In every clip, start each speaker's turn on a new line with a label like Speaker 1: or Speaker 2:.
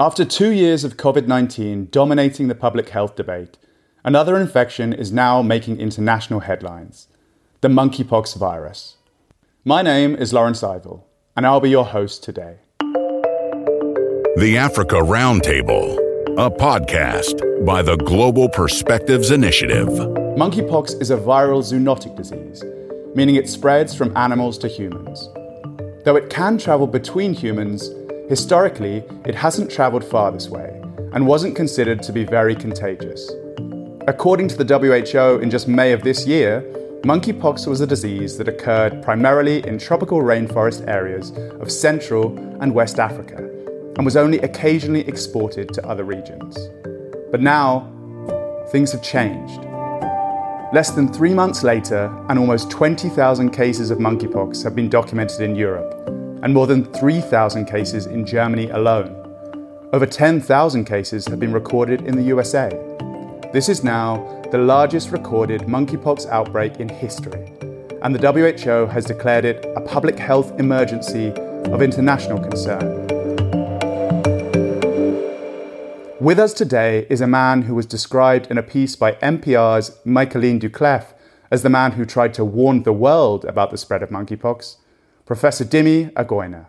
Speaker 1: After two years of COVID 19 dominating the public health debate, another infection is now making international headlines the monkeypox virus. My name is Lawrence Ivell, and I'll be your host today.
Speaker 2: The Africa Roundtable, a podcast by the Global Perspectives Initiative.
Speaker 1: Monkeypox is a viral zoonotic disease, meaning it spreads from animals to humans. Though it can travel between humans, Historically, it hasn't travelled far this way and wasn't considered to be very contagious. According to the WHO, in just May of this year, monkeypox was a disease that occurred primarily in tropical rainforest areas of Central and West Africa and was only occasionally exported to other regions. But now, things have changed. Less than three months later, and almost 20,000 cases of monkeypox have been documented in Europe, and more than 3,000 cases in Germany alone. Over 10,000 cases have been recorded in the USA. This is now the largest recorded monkeypox outbreak in history, and the WHO has declared it a public health emergency of international concern. With us today is a man who was described in a piece by NPR's Michaeleen Doucleff as the man who tried to warn the world about the spread of monkeypox Professor Dimie Ogoina.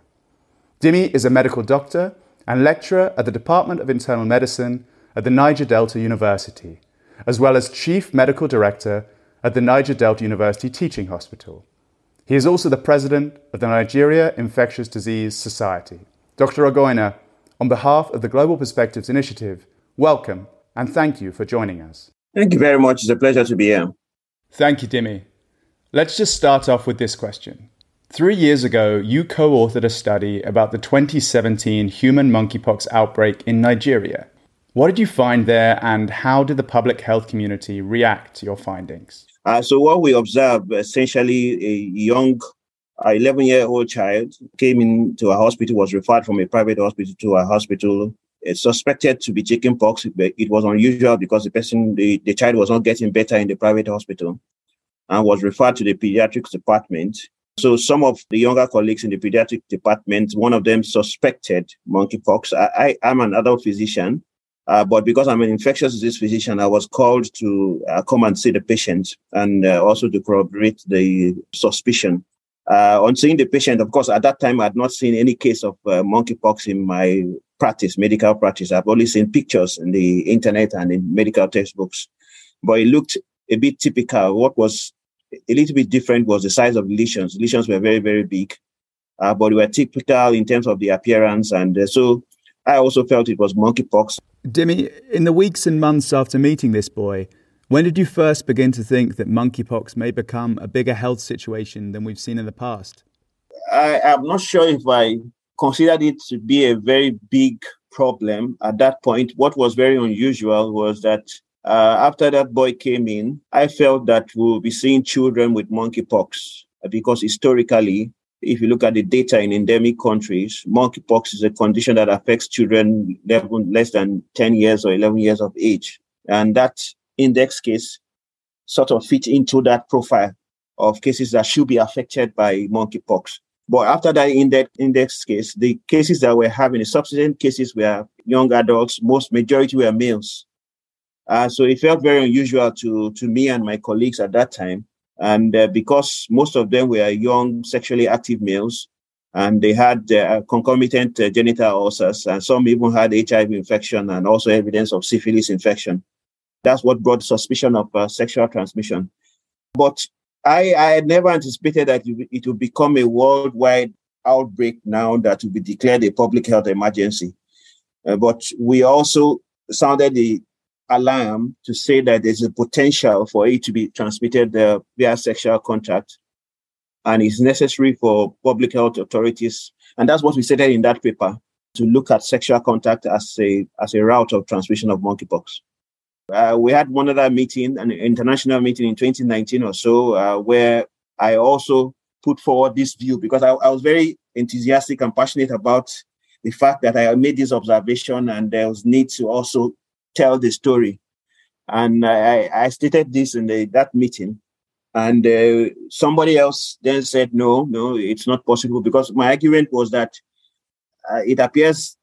Speaker 1: Dimie is a medical doctor and lecturer at the Department of Internal Medicine at the Niger Delta University, as well as Chief Medical Director at the Niger Delta University Teaching Hospital. He is also the president of the Nigeria Infectious Disease Society. Dr. Ogoina, on behalf of the Global Perspectives Initiative, welcome and thank you for joining us.
Speaker 3: Thank you very much. It's a pleasure to be here.
Speaker 1: Thank you, Dimie. Let's just start off with this question. Three years ago, you co authored a study about the 2017 human monkeypox outbreak in Nigeria. What did you find there, and how did the public health community react to your findings?
Speaker 3: Uh, so, what we observed essentially a young 11 year old child came into a hospital, was referred from a private hospital to a hospital. It's suspected to be chickenpox. But it was unusual because the person, the, the child was not getting better in the private hospital and was referred to the pediatrics department so some of the younger colleagues in the pediatric department, one of them suspected monkeypox. I, I am an adult physician, uh, but because I'm an infectious disease physician, I was called to uh, come and see the patient and uh, also to corroborate the suspicion. Uh, on seeing the patient, of course, at that time, I had not seen any case of uh, monkeypox in my practice, medical practice. I've only seen pictures in the internet and in medical textbooks, but it looked a bit typical. What was a little bit different was the size of the lesions. Lesions were very, very big, uh, but they were typical in terms of the appearance. And uh, so I also felt it was monkeypox.
Speaker 1: Dimie, in the weeks and months after meeting this boy, when did you first begin to think that monkeypox may become a bigger health situation than we've seen in the past?
Speaker 3: I am not sure if I considered it to be a very big problem at that point. What was very unusual was that uh, after that boy came in, I felt that we'll be seeing children with monkeypox because historically, if you look at the data in endemic countries, monkeypox is a condition that affects children less than 10 years or 11 years of age. And that index case sort of fit into that profile of cases that should be affected by monkeypox. But after that index, index case, the cases that we're having, the subsequent cases were young adults, most majority were males. Uh, so it felt very unusual to, to me and my colleagues at that time. And uh, because most of them were young, sexually active males, and they had uh, concomitant uh, genital ulcers, and some even had HIV infection and also evidence of syphilis infection. That's what brought suspicion of uh, sexual transmission. But I, I had never anticipated that it would become a worldwide outbreak now that would be declared a public health emergency. Uh, but we also sounded the alarm to say that there's a potential for it to be transmitted uh, via sexual contact and it's necessary for public health authorities. And that's what we said in that paper to look at sexual contact as a as a route of transmission of monkeypox. Uh, we had one other meeting an international meeting in 2019 or so uh, where i also put forward this view because I, I was very enthusiastic and passionate about the fact that i made this observation and there was need to also tell the story. And I, I stated this in the, that meeting. And uh, somebody else then said, no, no, it's not possible because my argument was that uh, it appears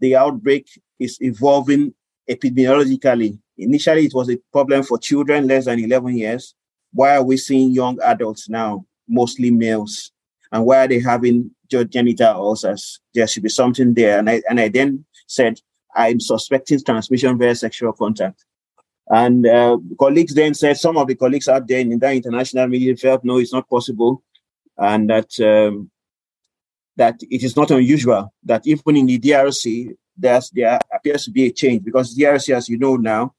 Speaker 3: the outbreak is evolving epidemiologically. Initially, it was a problem for children less than 11 years. Why are we seeing young adults now, mostly males? And why are they having genital ulcers? There should be something there. And I, and I then said, I'm suspecting transmission via sexual contact. And uh, colleagues then said, some of the colleagues out there in the international media felt, no, it's not possible. And that um, that it is not unusual that even in the DRC, there's, there appears to be a change because DRC, as you know now,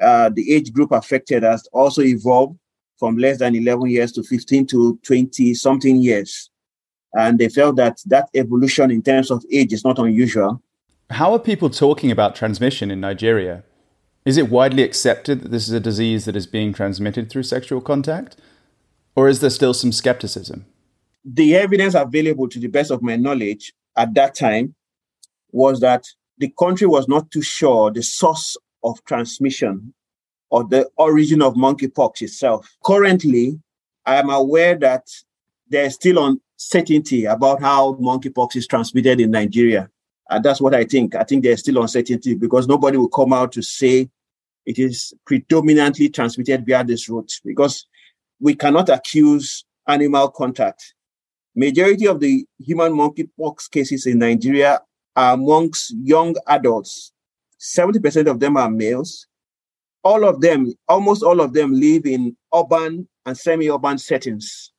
Speaker 3: uh, the age group affected has also evolved from less than 11 years to 15 to 20 something years. And they felt that that evolution in terms of age is not unusual.
Speaker 1: How are people talking about transmission in Nigeria? Is it widely accepted that this is a disease that is being transmitted through sexual contact? Or is there still some skepticism?
Speaker 3: The evidence available, to the best of my knowledge, at that time was that the country was not too sure the source of transmission or the origin of monkeypox itself. Currently, I am aware that there is still uncertainty about how monkeypox is transmitted in Nigeria. And that's what I think. I think there's still uncertainty because nobody will come out to say it is predominantly transmitted via this route because we cannot accuse animal contact. Majority of the human monkeypox cases in Nigeria are amongst young adults. 70% of them are males. All of them, almost all of them live in urban and semi-urban settings.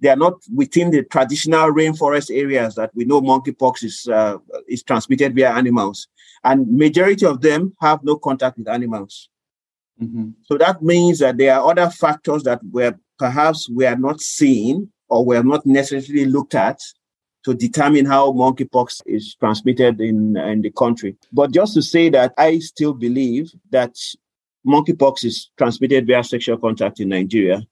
Speaker 3: They are not within the traditional rainforest areas that we know monkeypox is uh, is transmitted via animals, and majority of them have no contact with animals. Mm-hmm. So that means that there are other factors that were perhaps we are not seeing or we have not necessarily looked at to determine how monkeypox is transmitted in, in the country. But just to say that I still believe that monkeypox is transmitted via sexual contact in Nigeria.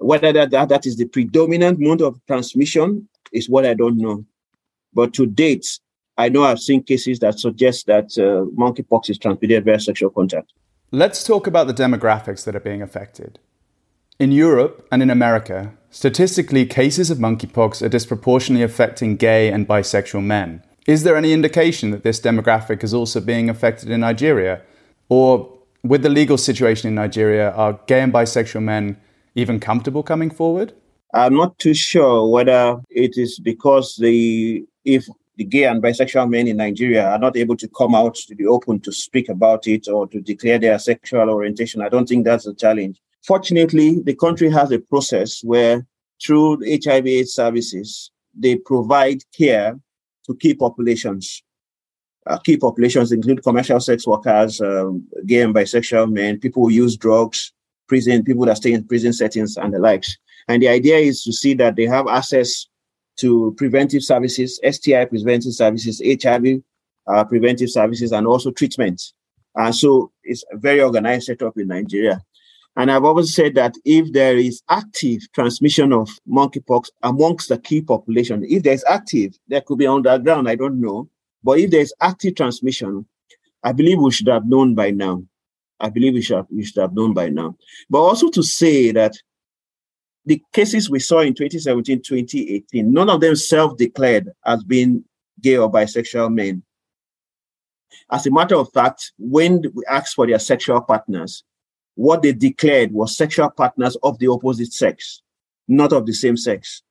Speaker 3: Whether that, that, that is the predominant mode of transmission is what I don't know. But to date, I know I've seen cases that suggest that uh, monkeypox is transmitted via sexual contact.
Speaker 1: Let's talk about the demographics that are being affected. In Europe and in America, statistically, cases of monkeypox are disproportionately affecting gay and bisexual men. Is there any indication that this demographic is also being affected in Nigeria? Or, with the legal situation in Nigeria, are gay and bisexual men even comfortable coming forward?
Speaker 3: I'm not too sure whether it is because the if the gay and bisexual men in Nigeria are not able to come out to the open to speak about it or to declare their sexual orientation. I don't think that's a challenge. Fortunately, the country has a process where through HIV AIDS services, they provide care to key populations. Uh, key populations include commercial sex workers, um, gay and bisexual men, people who use drugs, prison, people that stay in prison settings, and the likes. And the idea is to see that they have access to preventive services, STI preventive services, HIV uh, preventive services, and also treatment. And so it's a very organized setup in Nigeria. And I've always said that if there is active transmission of monkeypox amongst the key population, if there's active, there could be underground, I don't know. But if there's active transmission, I believe we should have known by now. I believe we should have, we should have known by now. But also to say that the cases we saw in 2017, 2018, none of them self-declared as being gay or bisexual men. As a matter of fact, when we asked for their sexual partners, what they declared was sexual partners of the opposite sex, not of the same sex.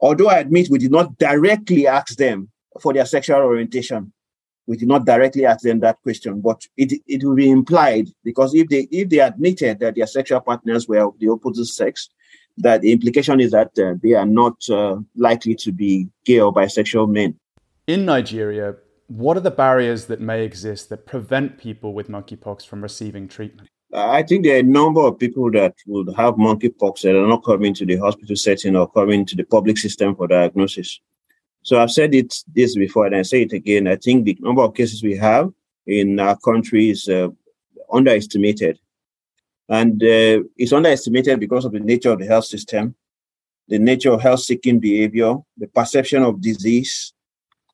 Speaker 3: Although I admit we did not directly ask them for their sexual orientation, we did not directly ask them that question, but it, it will be implied because if they if they admitted that their sexual partners were of the opposite sex, that the implication is that uh, they are not uh, likely to be gay or bisexual men.
Speaker 1: In Nigeria, what are the barriers that may exist that prevent people with monkeypox from receiving treatment?
Speaker 3: I think there are a number of people that would have monkeypox that are not coming to the hospital setting or coming to the public system for diagnosis. So I've said it this before and I say it again. I think the number of cases we have in our country is uh, underestimated. And uh, it's underestimated because of the nature of the health system, the nature of health seeking behavior, the perception of disease,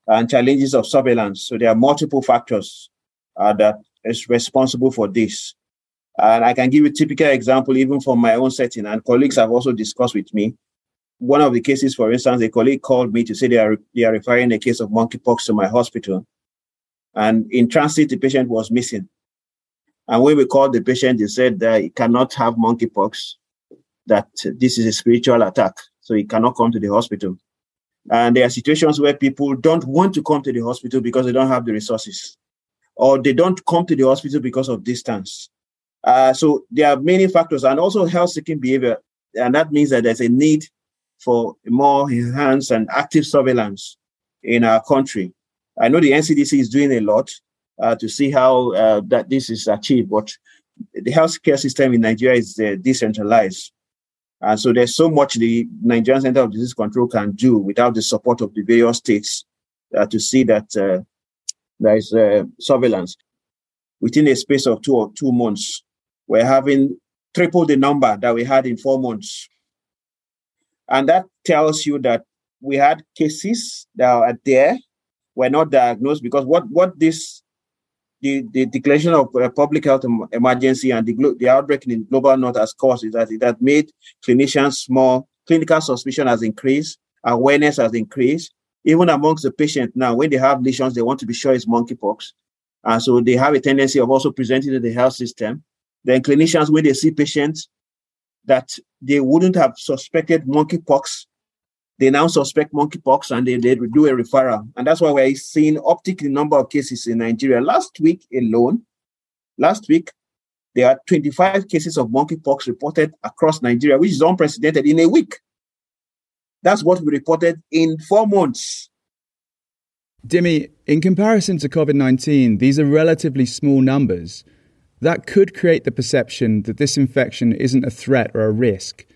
Speaker 3: and challenges of surveillance. So there are multiple factors uh, that is responsible for this. And I can give you a typical example even from my own setting, and colleagues have also discussed with me. One of the cases, for instance, a colleague called me to say they are they are referring a case of monkeypox to my hospital. And in transit, the patient was missing. And when we called the patient, they said that he cannot have monkeypox, that this is a spiritual attack, so he cannot come to the hospital. And there are situations where people don't want to come to the hospital because they don't have the resources, or they don't come to the hospital because of distance. Uh, so there are many factors, and also health seeking behavior. And that means that there's a need for more enhanced and active surveillance in our country. I know the NCDC is doing a lot uh, to see how uh, that this is achieved, but the healthcare system in Nigeria is uh, decentralized. And so there's so much the Nigerian Center of Disease Control can do without the support of the various states uh, to see that uh, there is uh, surveillance. Within a space of two or two months, we're having triple the number that we had in four months. And that tells you that we had cases that are there, were not diagnosed because what, what this the, the declaration of a public health emergency and the, the outbreak in global north has caused is that it has made clinicians more clinical suspicion has increased, awareness has increased. Even amongst the patient now, when they have lesions, they want to be sure it's monkeypox. And so they have a tendency of also presenting to the health system. Then clinicians, when they see patients that they wouldn't have suspected monkeypox, they now suspect monkeypox and they, they do a referral. And that's why we're seeing uptick in number of cases in Nigeria. Last week alone, last week, there are 25 cases of monkeypox reported across Nigeria, which is unprecedented in a week. That's what we reported in four months.
Speaker 1: Dimie, in comparison to COVID 19, these are relatively small numbers. That could create the perception that this infection isn't a threat or a risk.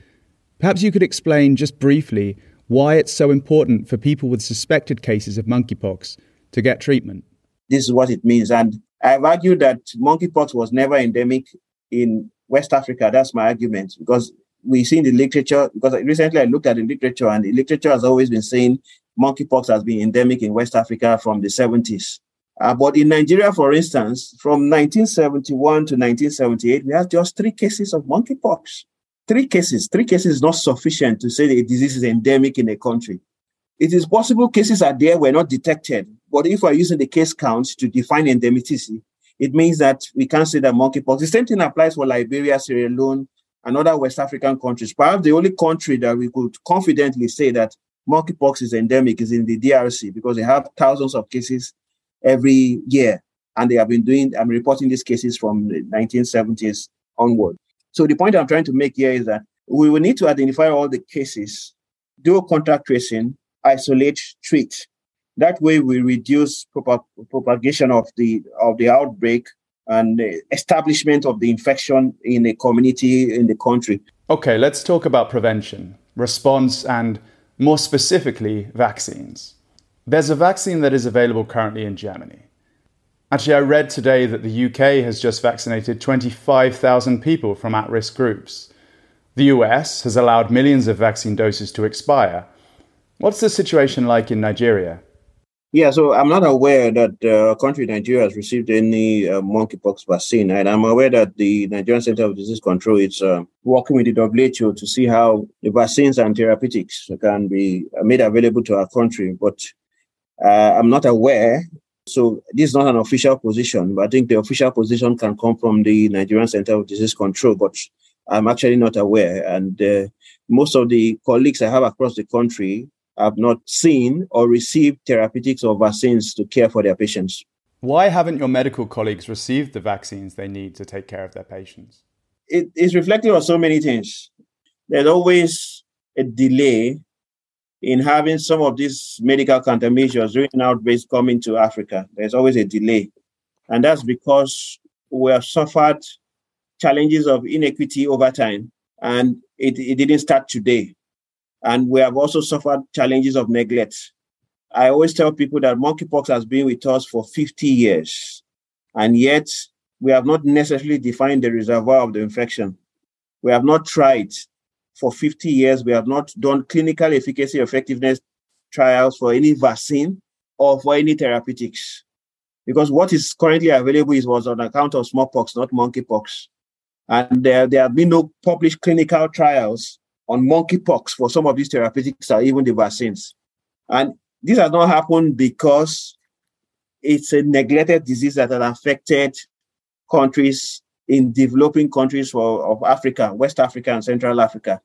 Speaker 1: Perhaps you could explain just briefly why it's so important for people with suspected cases of monkeypox to get treatment.
Speaker 3: This is what it means. And I've argued that monkeypox was never endemic in West Africa. That's my argument because we see in the literature, because recently I looked at the literature and the literature has always been saying monkeypox has been endemic in West Africa from the 70s. Uh, but in Nigeria, for instance, from 1971 to 1978, we had just three cases of monkeypox. Three cases. Three cases is not sufficient to say the disease is endemic in a country. It is possible cases are there were not detected, but if we're using the case count to define endemicity, it means that we can't say that monkeypox. The same thing applies for Liberia, Sierra Leone, and other West African countries. Perhaps the only country that we could confidently say that monkeypox is endemic is in the DRC because they have thousands of cases every year, and they have been doing. I'm reporting these cases from the 1970s onward. So the point I'm trying to make here is that we will need to identify all the cases, do a contact tracing, isolate, treat. That way, we reduce prop- propagation of the of the outbreak and the establishment of the infection in a community in the country.
Speaker 1: Okay, let's talk about prevention, response, and more specifically, vaccines. There's a vaccine that is available currently in Germany. Actually, I read today that the UK has just vaccinated 25,000 people from at risk groups. The US has allowed millions of vaccine doses to expire. What's the situation like in Nigeria?
Speaker 3: Yeah, so I'm not aware that uh, country Nigeria has received any uh, monkeypox vaccine, and I'm aware that the Nigerian Center of Disease Control is uh, working with the WHO to see how the vaccines and therapeutics can be made available to our country. But uh, I'm not aware so this is not an official position, but I think the official position can come from the Nigerian Center of Disease Control, but I'm actually not aware. And uh, most of the colleagues I have across the country have not seen or received therapeutics or vaccines to care for their patients.
Speaker 1: Why haven't your medical colleagues received the vaccines they need to take care of their patients?
Speaker 3: It is reflective of so many things. There's always a delay in having some of these medical countermeasures during outbreaks coming to Africa. There's always a delay. And that's because we have suffered challenges of inequity over time, and it, it didn't start today. And we have also suffered challenges of neglect. I always tell people that monkeypox has been with us for 50 years, and yet we have not necessarily defined the reservoir of the infection. We have not tried for 50 years, we have not done clinical efficacy effectiveness trials for any vaccine or for any therapeutics. Because what is currently available is was on account of smallpox, not monkeypox. And there, there have been no published clinical trials on monkeypox for some of these therapeutics or even the vaccines. And this has not happened because it's a neglected disease that has affected countries in developing countries for, of Africa, West Africa, and Central Africa.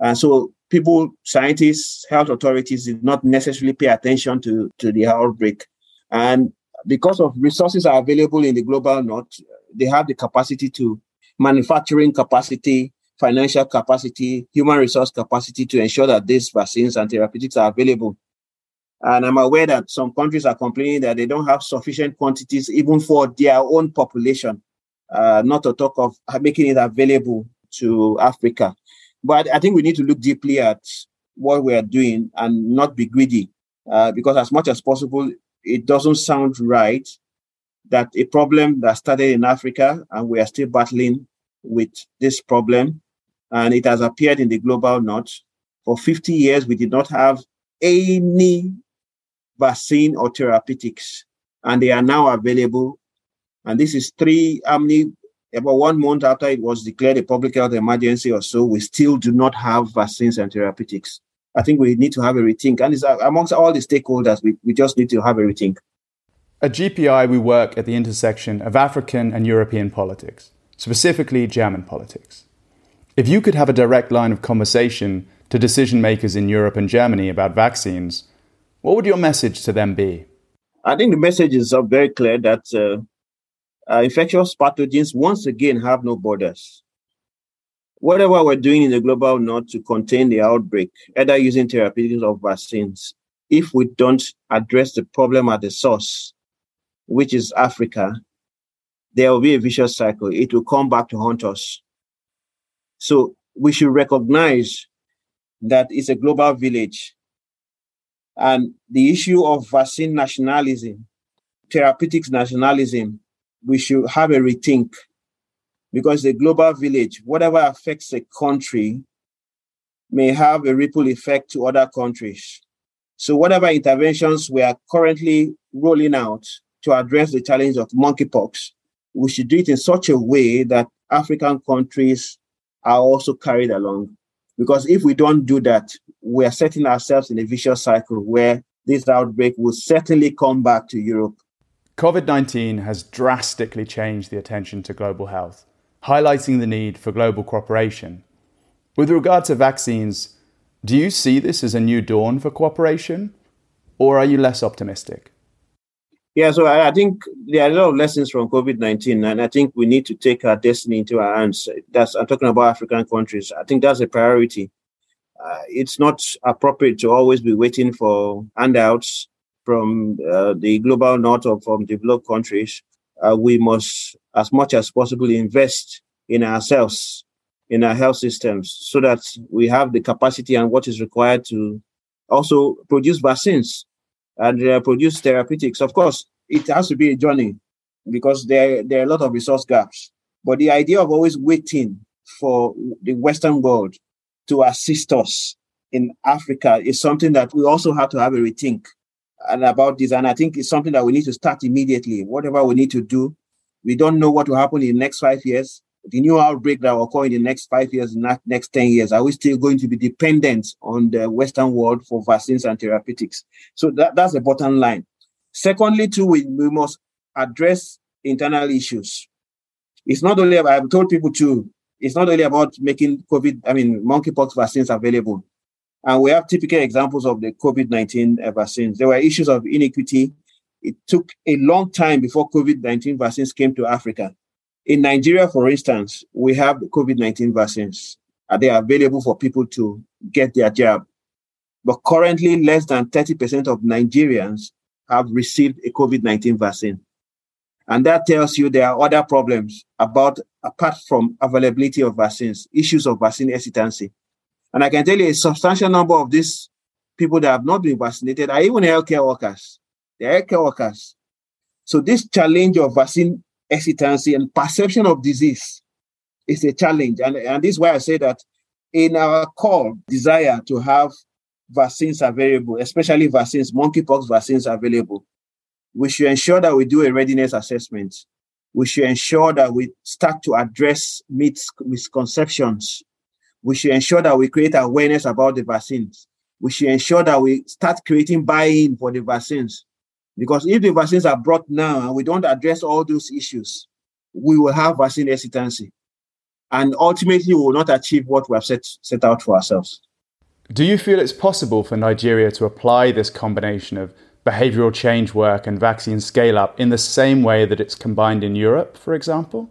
Speaker 3: And so people, scientists, health authorities did not necessarily pay attention to, to the outbreak. And because of resources are available in the global north, they have the capacity to manufacturing capacity, financial capacity, human resource capacity to ensure that these vaccines and therapeutics are available. And I'm aware that some countries are complaining that they don't have sufficient quantities even for their own population, uh, not to talk of making it available to Africa. But I think we need to look deeply at what we are doing and not be greedy, uh, because as much as possible, it doesn't sound right that a problem that started in Africa and we are still battling with this problem, and it has appeared in the global north. For 50 years, we did not have any vaccine or therapeutics, and they are now available. And this is three, how many, about one month after it was declared a public health emergency or so, we still do not have vaccines and therapeutics. I think we need to have a rethink. And it's uh, amongst all the stakeholders, we, we just need to have a rethink.
Speaker 1: At GPI, we work at the intersection of African and European politics, specifically German politics. If you could have a direct line of conversation to decision makers in Europe and Germany about vaccines, what would your message to them be?
Speaker 3: I think the message is very clear that uh, uh, infectious pathogens once again have no borders whatever we're doing in the global north to contain the outbreak, either using therapeutics or vaccines, if we don't address the problem at the source, which is Africa, there will be a vicious cycle. It will come back to haunt us. So we should recognize that it's a global village. And the issue of vaccine nationalism, therapeutics nationalism, we should have a rethink because the global village, whatever affects a country, may have a ripple effect to other countries. So, whatever interventions we are currently rolling out to address the challenge of monkeypox, we should do it in such a way that African countries are also carried along. Because if we don't do that, we are setting ourselves in a vicious cycle where this outbreak will certainly come back to Europe.
Speaker 1: COVID 19 has drastically changed the attention to global health highlighting the need for global cooperation. With regard to vaccines, do you see this as a new dawn for cooperation, or are you less optimistic?
Speaker 3: Yeah, so I, think there are a lot of lessons from COVID 19, and I think we need to take our destiny into our hands. That's, I'm talking about African countries. I think that's a priority. Uh, it's not appropriate to always be waiting for handouts from uh, the global north or from developed countries uh, we must, as much as possible, invest in ourselves, in our health systems, so that we have the capacity and what is required to also produce vaccines and uh, produce therapeutics. Of course, it has to be a journey because there, there are a lot of resource gaps. But the idea of always waiting for the Western world to assist us in Africa is something that we also have to have a rethink and about this. And I think it's something that we need to start immediately. Whatever we need to do, we don't know what will happen in the next five years. The new outbreak that will occur in the next five years, next 10 years, are we still going to be dependent on the Western world for vaccines and therapeutics? So that, that's the bottom line. Secondly, too, we, we must address internal issues. It's not only about, I've told people too, it's not only about making COVID, I mean, monkeypox vaccines available. And we have typical examples of the COVID 19 vaccines. There were issues of inequity. It took a long time before COVID 19 vaccines came to Africa. In Nigeria, for instance, we have COVID 19 vaccines. Are they available for people to get their jab? But currently, less than 30% of Nigerians have received a COVID 19 vaccine. And that tells you there are other problems about, apart from availability of vaccines, issues of vaccine hesitancy. And I can tell you a substantial number of these people that have not been vaccinated are even healthcare workers. They're healthcare workers. So this challenge of vaccine hesitancy and perception of disease is a challenge. And, and this is why I say that in our core desire to have vaccines available, especially vaccines, monkeypox vaccines available, we should ensure that we do a readiness assessment. We should ensure that we start to address misconceptions we should ensure that we create awareness about the vaccines. We should ensure that we start creating buy-in for the vaccines. Because if the vaccines are brought now and we don't address all those issues, we will have vaccine hesitancy. And ultimately, we will not achieve what we have set, set out for ourselves.
Speaker 1: Do you feel it's possible for Nigeria to apply this combination of behavioral change work and vaccine scale up in the same way that it's combined in Europe, for example?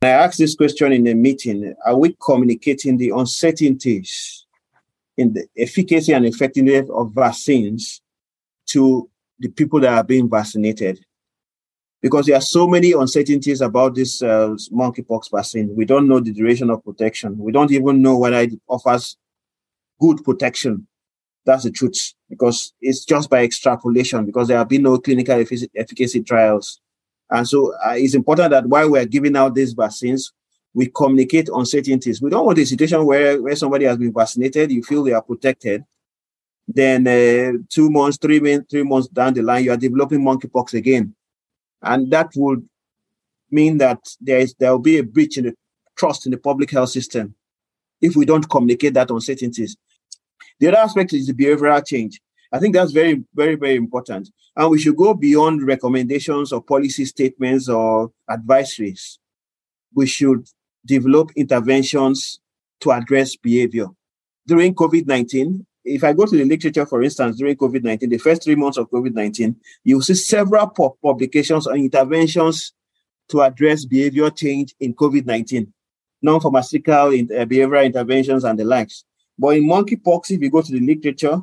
Speaker 3: I asked this question in a meeting Are we communicating the uncertainties in the efficacy and effectiveness of vaccines to the people that are being vaccinated? Because there are so many uncertainties about this uh, monkeypox vaccine. We don't know the duration of protection. We don't even know whether it offers good protection. That's the truth, because it's just by extrapolation, because there have been no clinical efficacy trials and so uh, it's important that while we're giving out these vaccines, we communicate uncertainties. We don't want a situation where, where somebody has been vaccinated, you feel they are protected. Then uh, two months, three, three months down the line, you are developing monkeypox again. And that would mean that there is there will be a breach in the trust in the public health system if we don't communicate that uncertainties. The other aspect is the behavioral change. I think that's very, very, very important. And we should go beyond recommendations or policy statements or advisories. We should develop interventions to address behavior. During COVID 19, if I go to the literature, for instance, during COVID 19, the first three months of COVID 19, you'll see several publications on interventions to address behavior change in COVID 19, non pharmaceutical uh, behavioral interventions and the likes. But in monkeypox, if you go to the literature,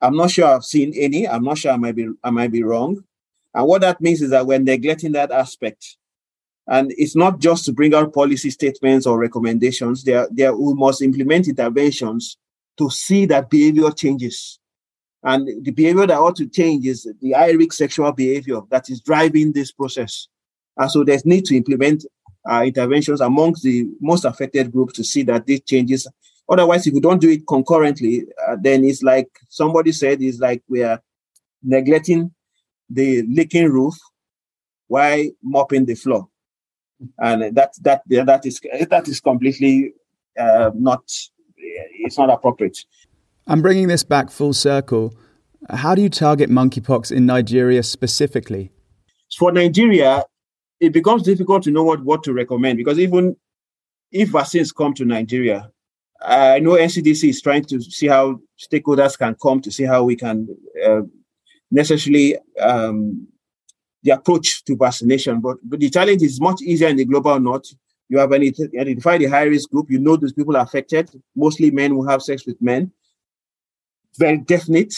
Speaker 3: I'm not sure I've seen any. I'm not sure I might be I might be wrong. And what that means is that we're neglecting that aspect. And it's not just to bring out policy statements or recommendations. There, there we must implement interventions to see that behavior changes. And the behavior that ought to change is the risk sexual behavior that is driving this process. And so there's need to implement uh, interventions amongst the most affected groups to see that these changes Otherwise, if we don't do it concurrently, uh, then it's like somebody said, it's like we are neglecting the leaking roof while mopping the floor, and that that that is that is completely uh, not it's not appropriate.
Speaker 1: I'm bringing this back full circle. How do you target monkeypox in Nigeria specifically?
Speaker 3: For Nigeria, it becomes difficult to know what, what to recommend because even if vaccines come to Nigeria, I know NCDC is trying to see how stakeholders can come to see how we can uh, necessarily um, the approach to vaccination. But, but the challenge is much easier in the global north. You have identified the high risk group. You know those people affected, mostly men who have sex with men. Very definite.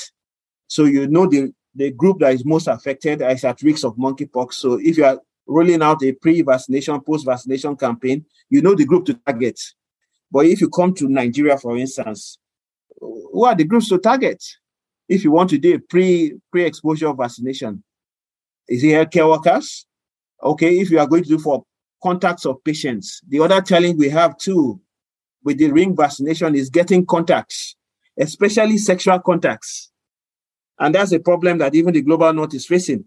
Speaker 3: So you know the, the group that is most affected is at risk of monkeypox. So if you are rolling out a pre-vaccination, post-vaccination campaign, you know the group to target. But if you come to Nigeria, for instance, who are the groups to target? If you want to do a pre pre exposure vaccination, is it healthcare workers? Okay, if you are going to do for contacts of patients, the other challenge we have too with the ring vaccination is getting contacts, especially sexual contacts. And that's a problem that even the global north is facing.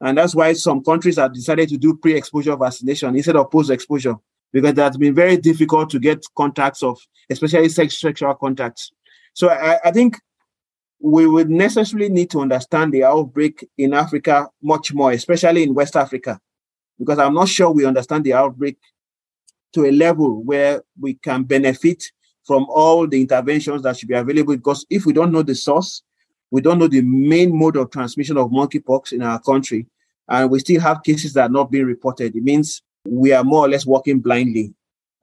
Speaker 3: And that's why some countries have decided to do pre exposure vaccination instead of post exposure because it has been very difficult to get contacts of, especially sex, sexual contacts. So I, I think we would necessarily need to understand the outbreak in Africa much more, especially in West Africa, because I'm not sure we understand the outbreak to a level where we can benefit from all the interventions that should be available. Because if we don't know the source, we don't know the main mode of transmission of monkeypox in our country, and we still have cases that are not being reported, it means we are more or less walking blindly.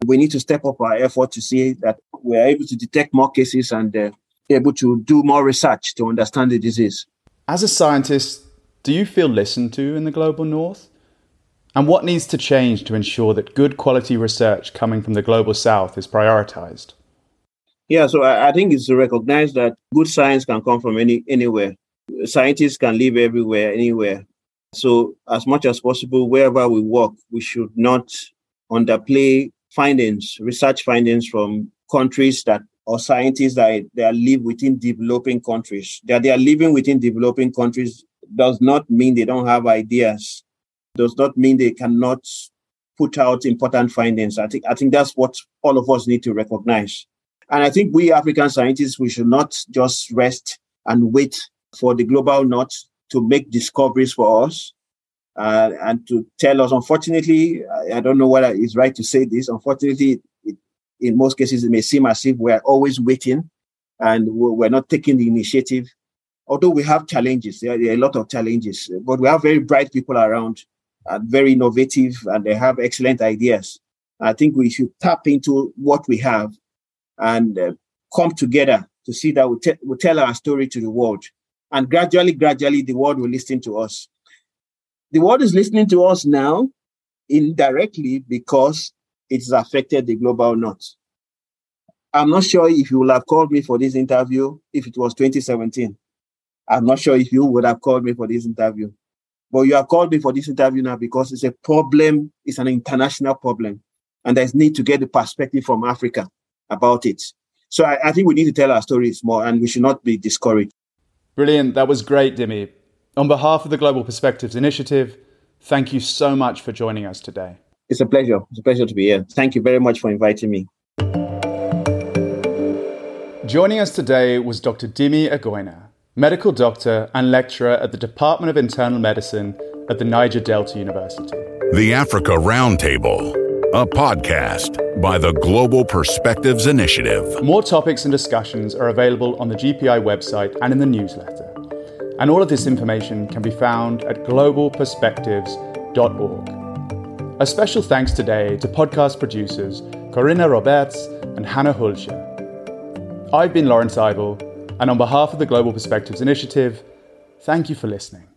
Speaker 3: We need to step up our effort to see that we are able to detect more cases and uh, able to do more research to understand the disease.
Speaker 1: As a scientist, do you feel listened to in the global north? And what needs to change to ensure that good quality research coming from the global south is prioritized?
Speaker 3: Yeah, so I, I think it's to recognize that good science can come from any anywhere. Scientists can live everywhere, anywhere. So, as much as possible, wherever we work, we should not underplay findings, research findings from countries that or scientists that they are live within developing countries. That they are living within developing countries does not mean they don't have ideas. Does not mean they cannot put out important findings. I think I think that's what all of us need to recognize. And I think we African scientists we should not just rest and wait for the global north to make discoveries for us uh, and to tell us. Unfortunately, I don't know whether it's right to say this. Unfortunately, it, in most cases, it may seem as if we're always waiting and we're not taking the initiative. Although we have challenges, there are a lot of challenges, but we have very bright people around and very innovative, and they have excellent ideas. I think we should tap into what we have and uh, come together to see that we, te- we tell our story to the world. And gradually, gradually, the world will listen to us. The world is listening to us now indirectly because it's affected the global north. I'm not sure if you would have called me for this interview if it was 2017. I'm not sure if you would have called me for this interview. But you have called me for this interview now because it's a problem, it's an international problem. And there's need to get the perspective from Africa about it. So I, I think we need to tell our stories more and we should not be discouraged.
Speaker 1: Brilliant. That was great, Dimie. On behalf of the Global Perspectives Initiative, thank you so much for joining us today.
Speaker 3: It's a pleasure. It's a pleasure to be here. Thank you very much for inviting me.
Speaker 1: Joining us today was Dr. Dimie Ogoina, medical doctor and lecturer at the Department of Internal Medicine at the Niger Delta University.
Speaker 2: The Africa Roundtable, a podcast by the Global Perspectives Initiative.
Speaker 1: More topics and discussions are available on the GPI website and in the newsletter. And all of this information can be found at globalperspectives.org. A special thanks today to podcast producers Corinna Roberts and Hannah Hulscher. I've been Lawrence Eibel, and on behalf of the Global Perspectives Initiative, thank you for listening.